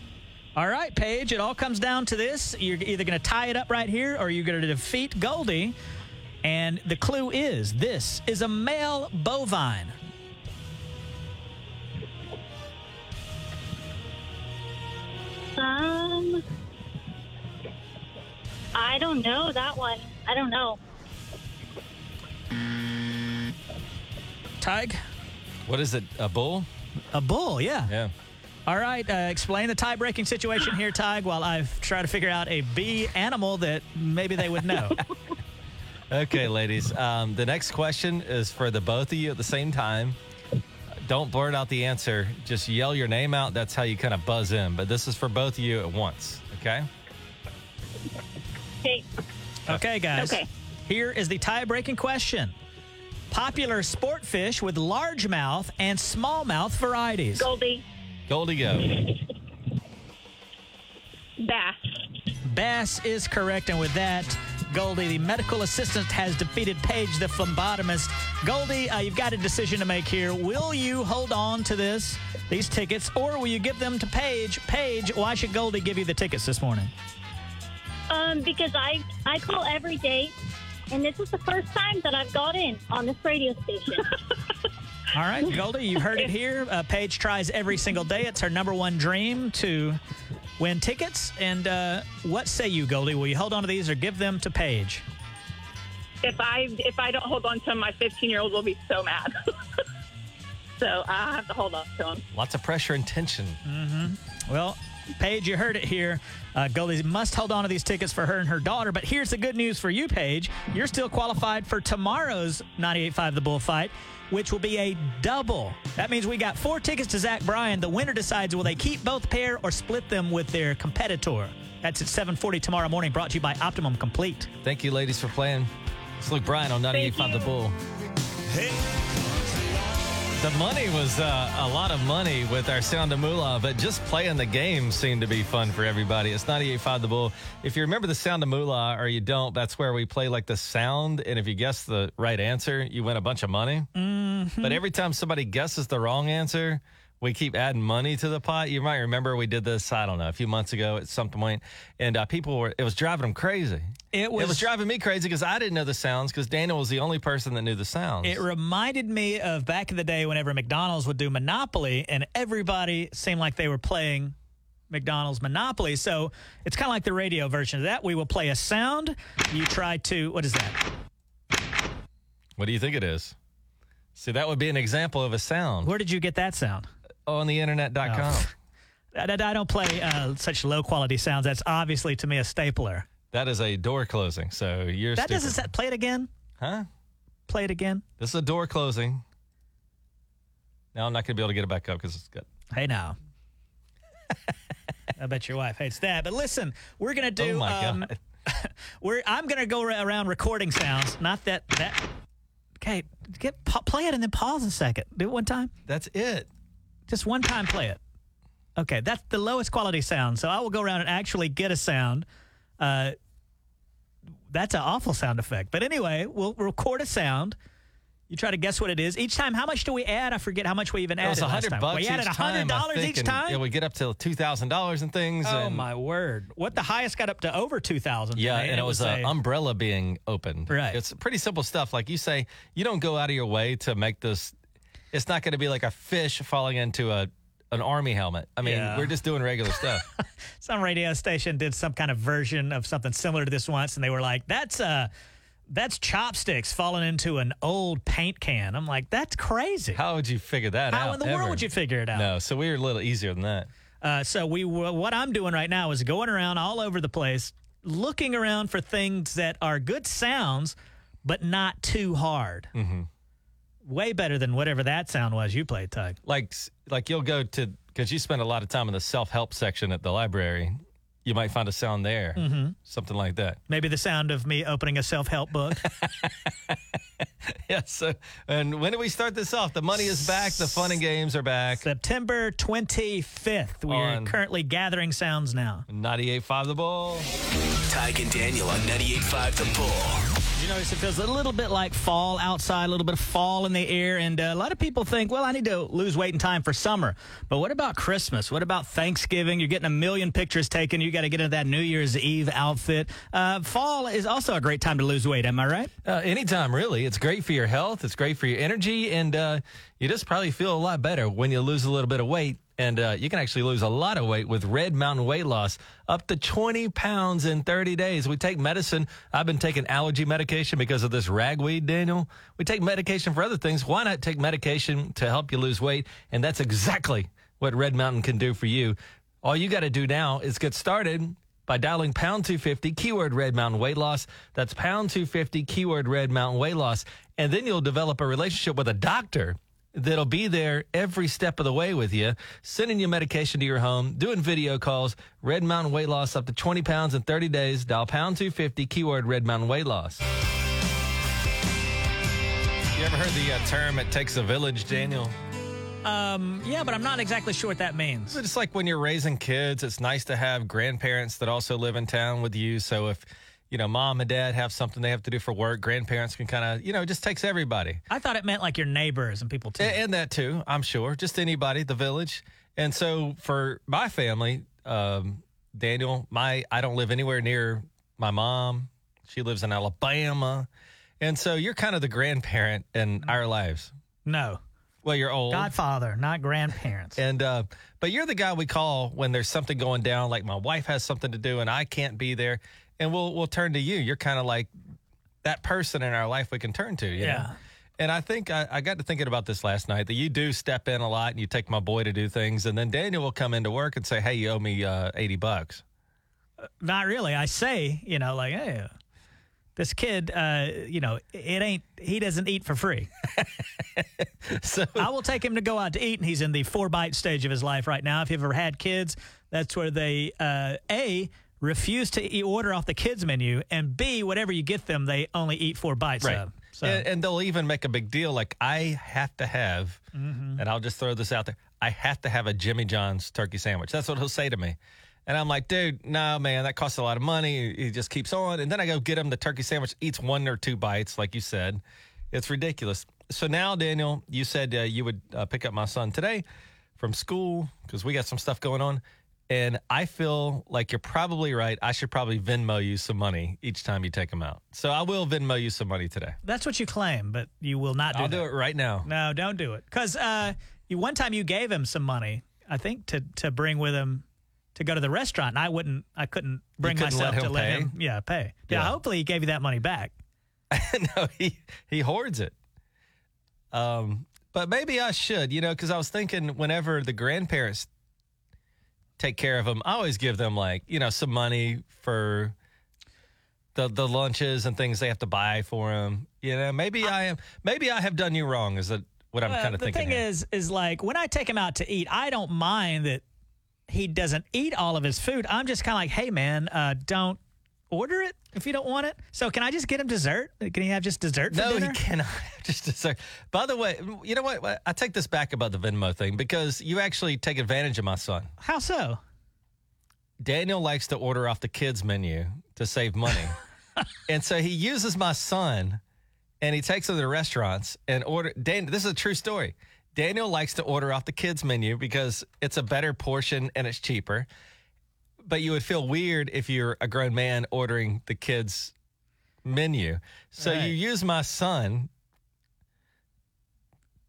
All right, Paige, it all comes down to this. You're either going to tie it up right here or you're going to defeat Goldie. And the clue is this is a male bovine. Um, I don't know that one. I don't know. Tige? What is it? A bull? A bull, yeah. Yeah. All right, uh, explain the tie breaking situation here, Tige, while I try to figure out a bee animal that maybe they would know. Okay, ladies. Um, the next question is for the both of you at the same time. Don't blurt out the answer. Just yell your name out. That's how you kind of buzz in. But this is for both of you at once. Okay? Okay. okay, guys. Okay. Here is the tie breaking question Popular sport fish with largemouth and smallmouth varieties. Goldie. Goldie go. Bass. Bass is correct, and with that, Goldie, the medical assistant, has defeated Paige, the phlebotomist. Goldie, uh, you've got a decision to make here. Will you hold on to this, these tickets, or will you give them to Paige? Paige, why should Goldie give you the tickets this morning? Um, because I I call every day, and this is the first time that I've got in on this radio station. All right, Goldie, you heard it here. Uh, Paige tries every single day. It's her number one dream to win tickets. And uh, what say you, Goldie? Will you hold on to these or give them to Paige? if I if I don't hold on to him, my 15 year old will be so mad. so I have to hold on to them. Lots of pressure and tension. Well, Paige, you heard it here. Uh, Goldie must hold on to these tickets for her and her daughter. But here's the good news for you, Paige. You're still qualified for tomorrow's 98.5 The Bullfight, which will be a double. That means we got four tickets to Zach Bryan. The winner decides will they keep both pair or split them with their competitor. That's at 7:40 tomorrow morning. Brought to you by Optimum Complete. Thank you, ladies, for playing. It's Luke Bryan on 98.5 The Bull. The money was uh, a lot of money with our Sound of Moolah, but just playing the game seemed to be fun for everybody. It's 98.5 The Bull. If you remember the Sound of Moolah or you don't, that's where we play like the sound. And if you guess the right answer, you win a bunch of money. But every time somebody guesses the wrong answer, we keep adding money to the pot. You might remember we did this, I don't know, a few months ago at some point. And uh, people were, it was driving them crazy. It was, It was driving me crazy because I didn't know the sounds because Daniel was the only person that knew the sounds. It reminded me of back in the day whenever McDonald's would do Monopoly and everybody seemed like they were playing McDonald's Monopoly. So it's kind of like the radio version of that. We will play a sound. You try to, what is that? what do you think it is? See, that would be an example of a sound Where did you get that sound? on the internet.com. Oh. I, don't play uh, such low quality sounds. That's obviously to me a stapler. That is a door closing. So you're That stupid. doesn't play it again. Huh? Play it again. This is a door closing. Now I'm not going to be able to get it back up because it's got. Hey now. I bet your wife hates that. But listen, we're gonna do. oh my um, God. We're I'm gonna go around recording sounds. Not that that. Okay, Get pa- play it and then pause a second. Do it one time. That's it. Just one time play it. Okay, that's the lowest quality sound. So I will go around and actually get a sound. Uh, that's an awful sound effect. But anyway, we'll record a sound. You try to guess what it is. Each time, how much do we add? I forget how much we even It added. was a last hundred time. bucks We added a hundred dollars each time. Yeah, we get up to two thousand dollars and things. oh and, my word! What the highest got up to over two thousand? Yeah, and it was an umbrella being opened. Right. It's pretty simple stuff. Like you say, you don't go out of your way to make this. It's not going to be like a fish falling into a an army helmet. I mean, Yeah. we're just doing regular stuff. some radio station did some kind of version of something similar to this once, and they were like, "That's uh, that's chopsticks falling into an old paint can." I'm like, "That's crazy." How would you figure that out? How in the ever? world would you figure it out? No, so we were a little easier than that. Uh, so we were- what I'm doing right now is going around all over the place, looking around for things that are good sounds, but not too hard. Mm-hmm. Way better than whatever that sound was you played, Tug. Like, like you'll go to because you spend a lot of time in the self help section at the library. You might find a sound there, Mm-hmm. something like that. Maybe the sound of me opening a self help book. Yeah. So, and when do we start this off? The money is back. The fun and games are back. September 25th. We are currently gathering sounds now. 98.5 the Bull. Tige and Daniel on 98.5 The Bull. You notice it feels a little bit like fall outside, a little bit of fall in the air, and uh, a lot of people think, well, I need to lose weight in time for summer. But what about Christmas? What about Thanksgiving? You're getting a million pictures taken. You got to get into that New Year's Eve outfit. Uh, fall is also a great time to lose weight. Am I right? Uh, anytime, really. It's great for your health. It's great for your energy, and uh, you just probably feel a lot better when you lose a little bit of weight. And uh, you can actually lose a lot of weight with Red Mountain Weight Loss, up to 20 pounds in 30 days. We take medicine. I've been taking allergy medication because of this ragweed, Daniel. We take medication for other things. Why not take medication to help you lose weight? And that's exactly what Red Mountain can do for you. All you got to do now is get started by dialing pound 250 keyword red mountain weight loss that's pound 250 keyword red mountain weight loss and then you'll develop a relationship with a doctor that'll be there every step of the way with you sending you medication to your home doing video calls red mountain weight loss up to 20 pounds in 30 days dial pound 250 keyword red mountain weight loss you ever heard the uh, term it takes a village daniel Um, yeah, but I'm not exactly sure what that means. It's like when you're raising kids, it's nice to have grandparents that also live in town with you. So if, you know, mom and dad have something they have to do for work, grandparents can kind of, you know, it just takes everybody. I thought it meant like your neighbors and people too. A- And that too, I'm sure. Just anybody, the village. And so for my family, um, Daniel, my I don't live anywhere near my mom. She lives in Alabama. And so you're kind of the grandparent in our lives. no, Well, you're old. godfather, not grandparents. And uh, but you're the guy we call when there's something going down, like my wife has something to do and I can't be there, and we'll we'll turn to you. You're kind of like that person in our life we can turn to. you know? Yeah. And I think I, I got to thinking about this last night that you do step in a lot and you take my boy to do things, and then Daniel will come into work and say, "Hey, you owe me uh, eighty bucks." Not really. I say, you know, like, hey, this kid, uh, you know, it ain't, he doesn't eat for free. So I will take him to go out to eat, and he's in the four bite stage of his life right now. If you've ever had kids, that's where they, uh, A, refuse to eat, order off the kids' menu, and B, whatever you get them, they only eat four bites Right. of. So, And, and they'll even make a big deal like, I have to have, Mm-hmm. and I'll just throw this out there, I have to have a Jimmy John's turkey sandwich. That's what he'll say to me. And I'm like, dude, no, man, that costs a lot of money. He just keeps on. And then I go get him the turkey sandwich, eats one or two bites, like you said. It's ridiculous. So now, Daniel, you said uh, you would uh, pick up my son today from school because we got some stuff going on. And I feel like you're probably right. I should probably Venmo you some money each time you take him out. So I will Venmo you some money today. that's what you claim, but you will not do I'll that. do it right now. No, don't do it. Because uh, you one time you gave him some money, I think, to to bring with him to go to the restaurant. And I wouldn't, I couldn't bring couldn't myself let to let pay? him, yeah, pay. Yeah, Yeah. hopefully he gave you that money back. no, he he hoards it. Um, but maybe I should, you know, because I was thinking whenever the grandparents take care of them, I always give them like you know some money for the the lunches and things they have to buy for them. You know, maybe I am maybe I have done you wrong. Is that what I'm kind of the thinking? The thing here. is, is like when I take him out to eat, I don't mind that he doesn't eat all of his food. I'm just kind of like, hey man, uh, don't order it if you don't want it. So can I just get him dessert? Can he have just dessert for No, dinner? he cannot. Just a sec. By the way, you know what? I take this back about the Venmo thing because you actually take advantage of my son. How so? Daniel likes to order off the kids' menu to save money. and so he uses my son and he takes him to the restaurants and order. Dan, this is a true story. Daniel likes to order off the kids' menu because it's a better portion and it's cheaper. But you would feel weird if you're a grown man ordering the kids' menu. So Right. you use my son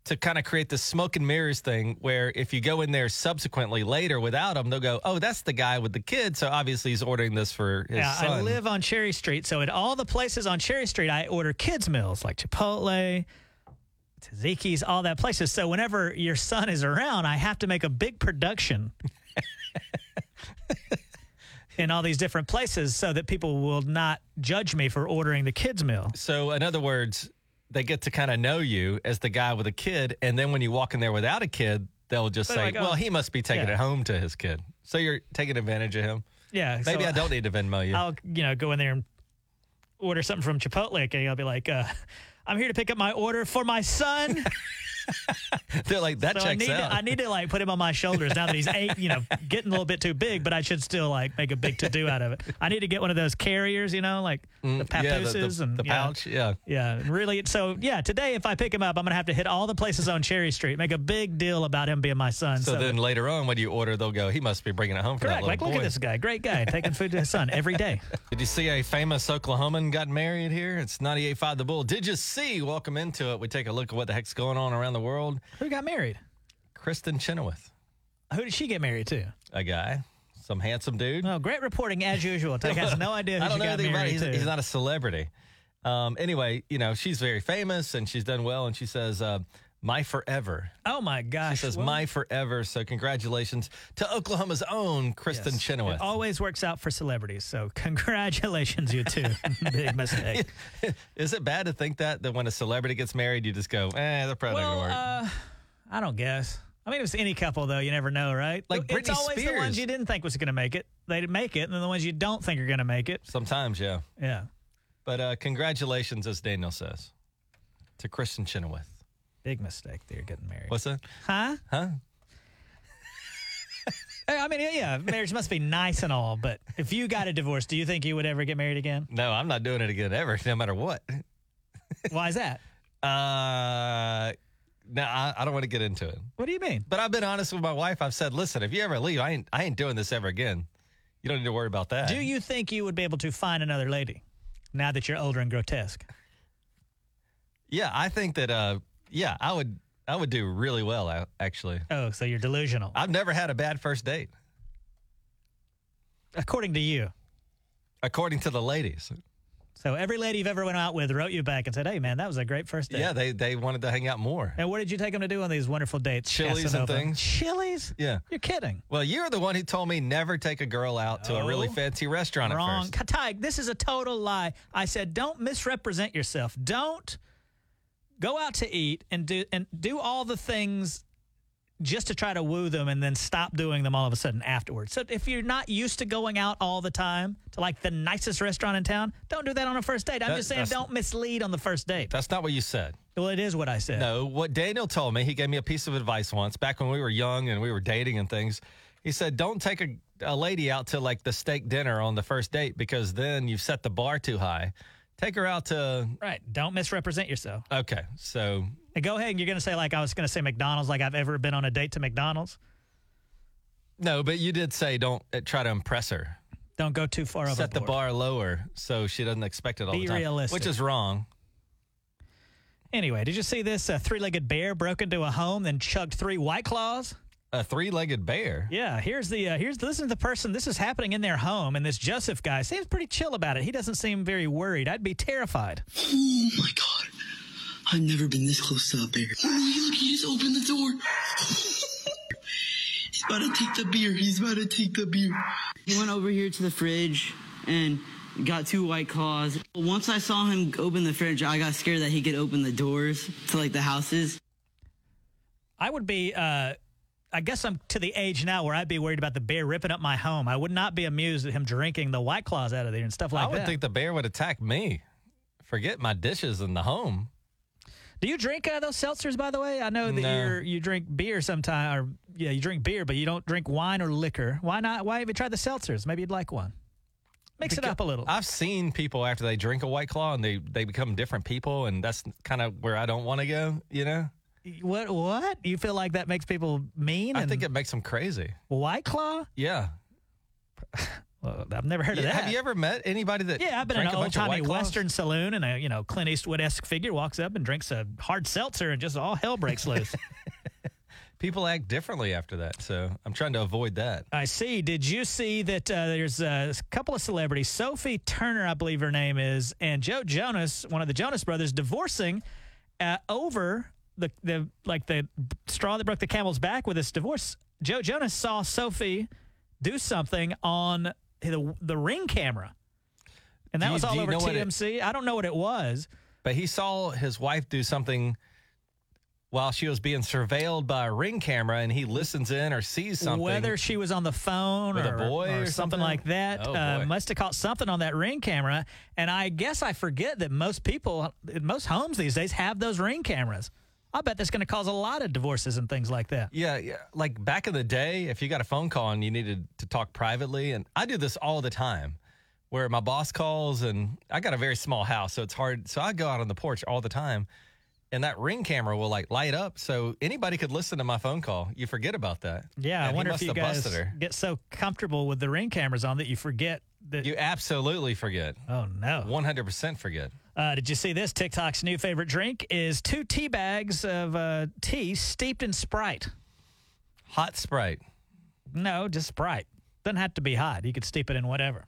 to kind of create this smoke and mirrors thing where if you go in there subsequently later without him, they'll go, oh, that's the guy with the kid. So obviously he's ordering this for his Yeah, son. I live on Cherry Street, so at all the places on Cherry Street, I order kids meals like Chipotle, Tzatziki's, all that places. So whenever your son is around, I have to make a big production in all these different places so that people will not judge me for ordering the kids meal. so in other words, they get to kind of know you as the guy with a kid. And then when you walk in there without a kid, they'll just say, like, oh, well, he must be taking yeah. it home to his kid. So you're taking advantage of him. Yeah, Maybe so I don't need to Venmo you. I'll you know go in there and order something from Chipotle, and I'll be like, uh, "I'm here to pick up my order for my son." They're like, that So I need, out. to, I need to like put him on my shoulders now that he's eight, you know, getting a little bit too big, but I should still like make a big to do out of it. I need to get one of those carriers, you know, like the Mm, yeah, the- papooses the, and the pouch. Yeah. Yeah, really. So yeah, today if I pick him up, I'm gonna have to hit all the places on Cherry Street, make a big deal about him being my son. So, then later on, when you order, they'll go, he must be bringing it home for correct. that Like, little look at this guy, great guy, taking food to his son every day. Did you see a famous Oklahoman got married here? It's 98.5 The Bull. Did you see? Welcome into it. We take a look at what the heck's going on around the world. Who got married? Kristin Chenoweth, Who did she get married to? a guy, some handsome dude. Oh, great reporting as usual. Tige has no idea who I don't know anything about it. He's, he's not a celebrity. Um, anyway, you know, she's very famous and she's done well. And she says, uh, my forever. oh my gosh! She says, Well, my forever. So congratulations to Oklahoma's own Kristin yes. Chenoweth. It always works out for celebrities. So congratulations, you two. Big mistake. Is it bad to think that, that when a celebrity gets married, you just go, eh, they're probably not well, going to work? uh, I don't guess. I mean, if it's any couple though, you never know, right? Like Britney it's always the Spears. ones you didn't think was going to make it. They didn't make it, and then the ones you don't think are going to make it. Sometimes, yeah. Yeah, But uh, congratulations, as Daniel says, to Kristin Chenoweth. Big mistake. They're getting married. What's that? Huh? Huh? I mean, yeah, marriage must be nice and all, but if you got a divorce, do you think you would ever get married again? No, I'm not doing it again ever, no matter what. Why is that? Uh, no, I, I don't want to get into it. What do you mean? But I've been honest with my wife. I've said, listen, if you ever leave, I ain't, I ain't doing this ever again. You don't need to worry about that. Do you think you would be able to find another lady now that you're older and grotesque? Yeah, I think that. Uh, yeah, I would. I would do really well. Actually, Oh, so you're delusional. I've never had a bad first date, According to you. according to the ladies. So every lady you've ever went out with wrote you back and said, "Hey, man, that was a great first date." Yeah, they they wanted to hang out more. And what did you take them to do on these wonderful dates? Chili's and things. Chili's? Yeah. You're kidding. Well, you're the one who told me never take a girl out to a really oh, fancy restaurant Wrong. at first. Katai, this is a total lie. I said, don't misrepresent yourself. Don't go out to eat and do and do all the things just to try to woo them and then stop doing them all of a sudden afterwards. So if you're not used to going out all the time to like the nicest restaurant in town, don't do that on a first date. I'm That- just saying don't mislead on the first date. That's not what you said. Well, it is what I said. No, what Daniel told me, he gave me a piece of advice once back when we were young and we were dating and things. He said, don't take a, a lady out to like the steak dinner on the first date because then you've set the bar too high. Take her out to, Right. Don't misrepresent yourself. okay, so And go ahead and you're going to say, like, I was going to say McDonald's, like I've ever been on a date to McDonald's. no, but you did say don't uh, try to impress her. Don't go too far Set the bar lower so she doesn't expect it all Be the time. realistic. Which is wrong. Anyway, did you see this uh, three-legged bear broke into a home, then chugged three White Claws? A three legged bear. Yeah, here's the uh, here's listen to the person. This is happening in their home, and this Joseph guy seems pretty chill about it. He doesn't seem very worried. I'd be terrified. Oh my god. I've never been this close to a bear. Oh, look, he just opened the door. He's about to take the beer. He's about to take the beer. He went over here to the fridge and got two white claws. Once I saw him open the fridge, I got scared that he could open the doors to like the houses. I would be uh, I guess I'm to the age now where I'd be worried about the bear ripping up my home. I would not be amused at him drinking the white claws out of there and stuff like that. I would that. think the bear would attack me. Forget my dishes in the home. Do you drink uh, those seltzers, by the way? I know that No. you're you drink beer sometimes, or yeah, you drink beer, but you don't drink wine or liquor. Why not? Why have you tried the seltzers? Maybe you'd like one. Mix it up a little. I've seen people after they drink a white claw and they they become different people, and that's kind of where I don't want to go. You know, what? What? You feel like that makes people mean? I and think it makes them crazy. White Claw? Yeah. Well, I've never heard of Yeah, that. Have you ever met anybody that? Yeah, I've been in drank an a old bunch of timey White Claws? Western saloon, and a you know Clint Eastwood esque figure walks up and drinks a hard seltzer, and just all hell breaks loose. People act differently after that, so I'm trying to avoid that. I see. Did you see that uh, there's a couple of celebrities, Sophie Turner, I believe her name is, and Joe Jonas, one of the Jonas brothers, divorcing uh, over the the like the straw that broke the camel's back with this divorce. Joe Jonas saw Sophie do something on the the ring camera, and that Do was all over what it- TMZ. I don't know what it was. But he saw his wife do something while she was being surveilled by a ring camera, and he listens in or sees something. Whether she was on the phone or, boy or something something? like that, Oh, uh, must have caught something on that ring camera. And I guess I forget that most people, most homes these days, have those ring cameras. I bet that's going to cause a lot of divorces and things like that. Yeah, yeah. Like back in the day, if you got a phone call and you needed to talk privately, and I do this all the time, where my boss calls and I got a very small house, so it's hard. So I go out on the porch all the time, and that ring camera will like light up, so anybody could listen to my phone call. You forget about that. Yeah, And I wonder if you guys get so comfortable with the ring cameras on that you forget that. You absolutely forget. oh no! 100% forget. Uh, did you see this? TikTok's new favorite drink is two tea bags of uh, tea steeped in Sprite. Hot Sprite. No, just Sprite. Doesn't have to be hot. You could steep it in whatever.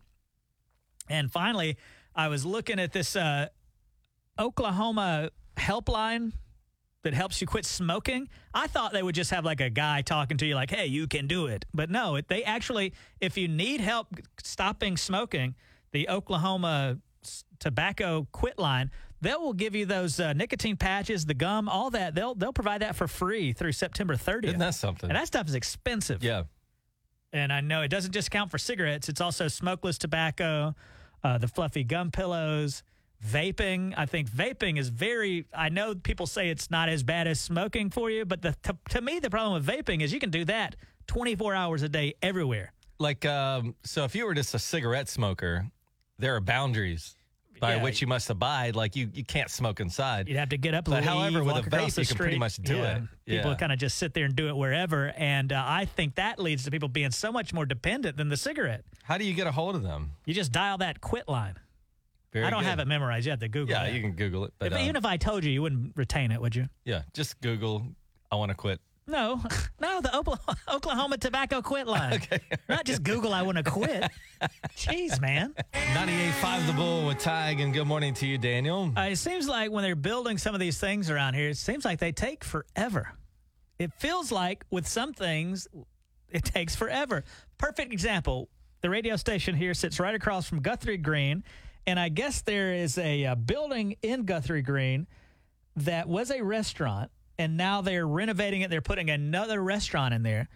And finally, I was looking at this uh, Oklahoma helpline that helps you quit smoking. I thought they would just have like a guy talking to you, like, "Hey, you can do it." But no, it, they actually, if you need help stopping smoking, the Oklahoma tobacco quit line. They will give you those uh, nicotine patches, the gum, all that. They'll they'll provide that for free through September 30th. Isn't that something? and that stuff is expensive. yeah. And I know it doesn't just count for cigarettes, it's also smokeless tobacco, uh, the fluffy gum pillows, vaping. I think vaping is very, I know people say it's not as bad as smoking for you, but the, to, to me, the problem with vaping is you can do that 24 hours a day everywhere. Like, um, so if you were just a cigarette smoker, there are boundaries by Yeah. which you must abide. Like, you, you can't smoke inside. You'd have to get up, But leave, however, with a vape, you can pretty much do Yeah. it. People Yeah. kind of just sit there and do it wherever. And uh, I think that leads to people being so much more dependent than the cigarette. How do you get a hold of them? You just dial that quit line. Very I don't good. have it memorized. You have to Google Yeah, you can Google it. But If- even um, if I told you, you wouldn't retain it, would you? yeah, just Google. I want to quit. No, no, the Oklahoma, Oklahoma tobacco quit line. Okay. Not just Google, I want to quit. Jeez, man. 98.5 The Bull with Tige, and good morning to you, Daniel. Uh, it seems like when they're building some of these things around here, it seems like they take forever. It feels like with some things, it takes forever. Perfect example the radio station here sits right across from Guthrie Green, and I guess there is a, uh building in Guthrie Green that was a restaurant, and now they're renovating it. They're putting another restaurant in there.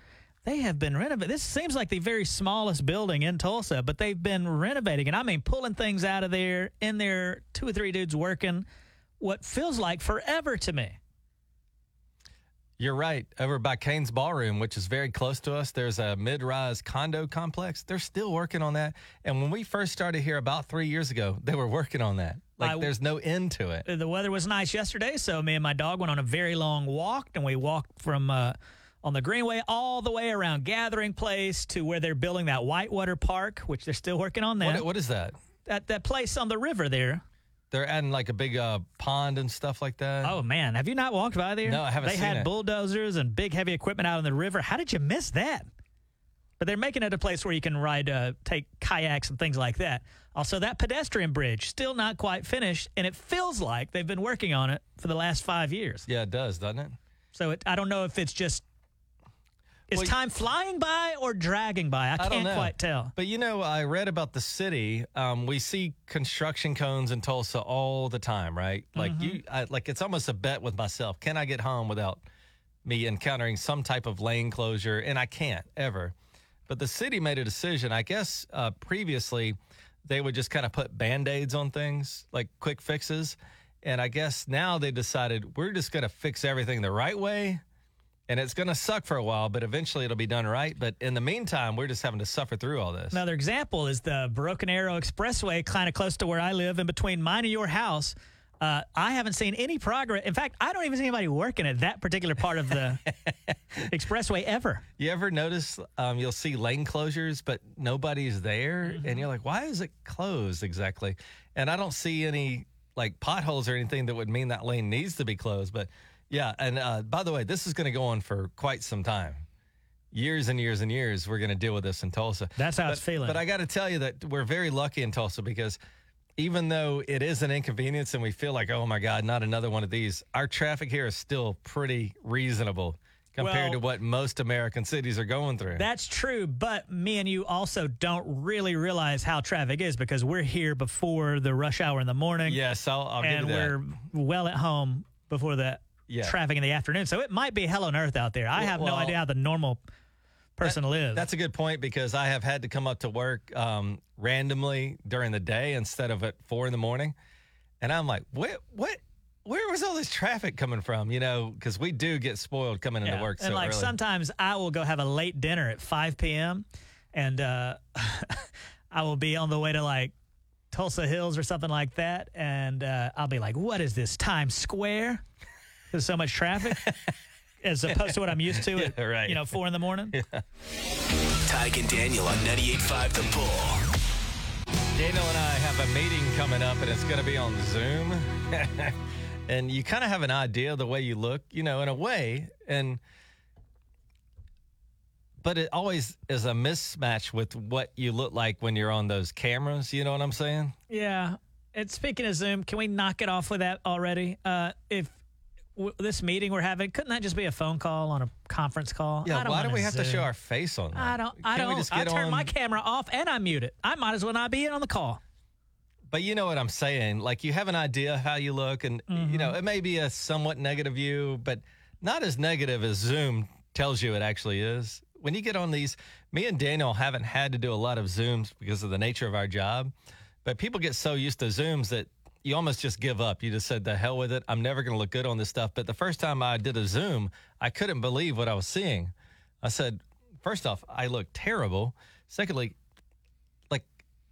They have been renovating. This seems like the very smallest building in Tulsa, but they've been renovating, and I mean pulling things out of there. In there, two or three dudes working. What feels like forever to me. You're right. Over by Cain's Ballroom, which is very close to us, there's a mid rise condo complex. They're still working on that. And when we first started here about three years ago, they were working on that. Like, I- there's no end to it. The weather was nice yesterday, so me and my dog went on a very long walk, and we walked from uh, on the Greenway all the way around Gathering Place to where they're building that Whitewater Park, which they're still working on that. What, what is that? that that place on the river there. They're adding like a big uh, pond and stuff like that. Oh man, have you not walked by there? No, I haven't They had it. bulldozers and big heavy equipment out in the river. How did you miss that? But they're making it a place where you can ride, uh, take kayaks and things like that. Also, that pedestrian bridge still not quite finished, and it feels like they've been working on it for the last five years. Yeah, it does, doesn't it? So it, I don't know if it's just is Well, time flying by or dragging by. I can't quite tell. But you know, I read about the city. Um, we see construction cones in Tulsa all the time, right? Like Mm-hmm. you, I, like it's almost a bet with myself. Can I get home without me encountering some type of lane closure, and I can't ever. But the city made a decision. I guess uh, previously they would just kind of put band aids on things, like quick fixes. And I guess now they decided we're just going to fix everything the right way. And it's going to suck for a while, but eventually it'll be done right. But in the meantime, we're just having to suffer through all this. Another example is the Broken Arrow Expressway, kind of close to where I live, in between mine and your house. Uh, I haven't seen any progress. In fact, I don't even see anybody working at that particular part of the expressway ever. You ever notice um, you'll see lane closures, but nobody's there? And you're like, why is it closed exactly? And I don't see any like potholes or anything that would mean that lane needs to be closed. But yeah, and uh, by the way, this is going to go on for quite some time. Years and years and years, we're going to deal with this in Tulsa. That's how but, it's feeling. But I got to tell you that we're very lucky in Tulsa because even though it is an inconvenience and we feel like, oh my God, not another one of these, our traffic here is still pretty reasonable compared Well- to what most American cities are going through. That's true, but me and you also don't really realize how traffic is because we're here before the rush hour in the morning. yes, I'll, I'll and give you that. we're well at home before the Yeah. traffic in the afternoon. So it might be hell on earth out there. I Well- have no well, idea how the normal person lives. That's a good point because I have had to come up to work um, randomly during the day instead of at four in the morning, and I'm like, what, what, where was all this traffic coming from? You know, because we do get spoiled coming into Yeah. work so and like early. sometimes I will go have a late dinner at 5 p.m. and uh, I will be on the way to like Tulsa Hills or something like that, and uh, I'll be like, "What is this Times Square?" There's so much traffic. As opposed to what I'm used to at Yeah, right. you know four in the morning. Tige and Daniel on 98.5 The Bull. Daniel and I have a meeting coming up, and it's going to be on Zoom. and you kind of have an idea of the way you look, you know, in a way, and but it always is a mismatch with what you look like when you're on those cameras. You know what I'm saying? Yeah. And speaking of Zoom, can we knock it off with that already? Uh, if w- this meeting we're having, couldn't that just be a phone call on a conference call? I Yeah. don't Why do wanna we have to Zoom. show our face on that? I don't. I Can't we don't. just I get turn on- my camera off and I mute it. I might as well not be in on the call. But you know what I'm saying? Like you have an idea how you look, and you know Mm-hmm. it may be a somewhat negative view, but not as negative as Zoom tells you it actually is. When you get on these, me and Daniel haven't had to do a lot of Zooms because of the nature of our job, but people get so used to Zooms that you almost just give up. You just said, "The hell with it! I'm never going to look good on this stuff." But the first time I did a Zoom, I couldn't believe what I was seeing. I said, first off, I look terrible. Secondly, like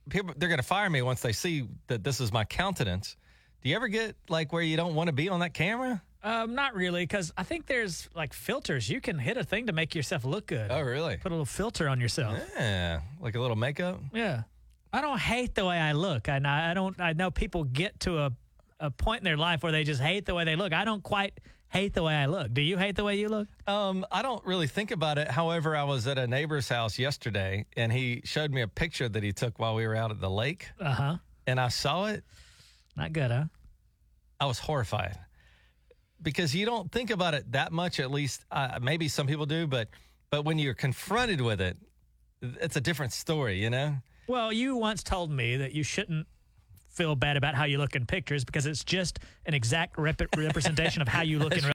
people they're going to fire me once they see that this is my countenance. Do you ever get like where you don't want to be on that camera? Um, not really, because I think there's like filters. You can hit a thing to make yourself look good. Oh, really? Put a little filter on yourself. Yeah, like a little makeup. Yeah. I don't hate the way I look. I, I don't. I know people get to a, a point in their life where they just hate the way they look. I don't quite hate the way I look. Do you hate the way you look? Um, I don't really think about it. However, I was at a neighbor's house yesterday, and he showed me a picture that he took while we were out at the lake, Uh huh. and I saw it. Not good, huh? I was horrified because you don't think about it that much. At least uh, maybe some people do, but but when you're confronted with it, it's a different story. You know. Well, you once told me that you shouldn't feel bad about how you look in pictures because it's just an exact rep- representation of how you look in real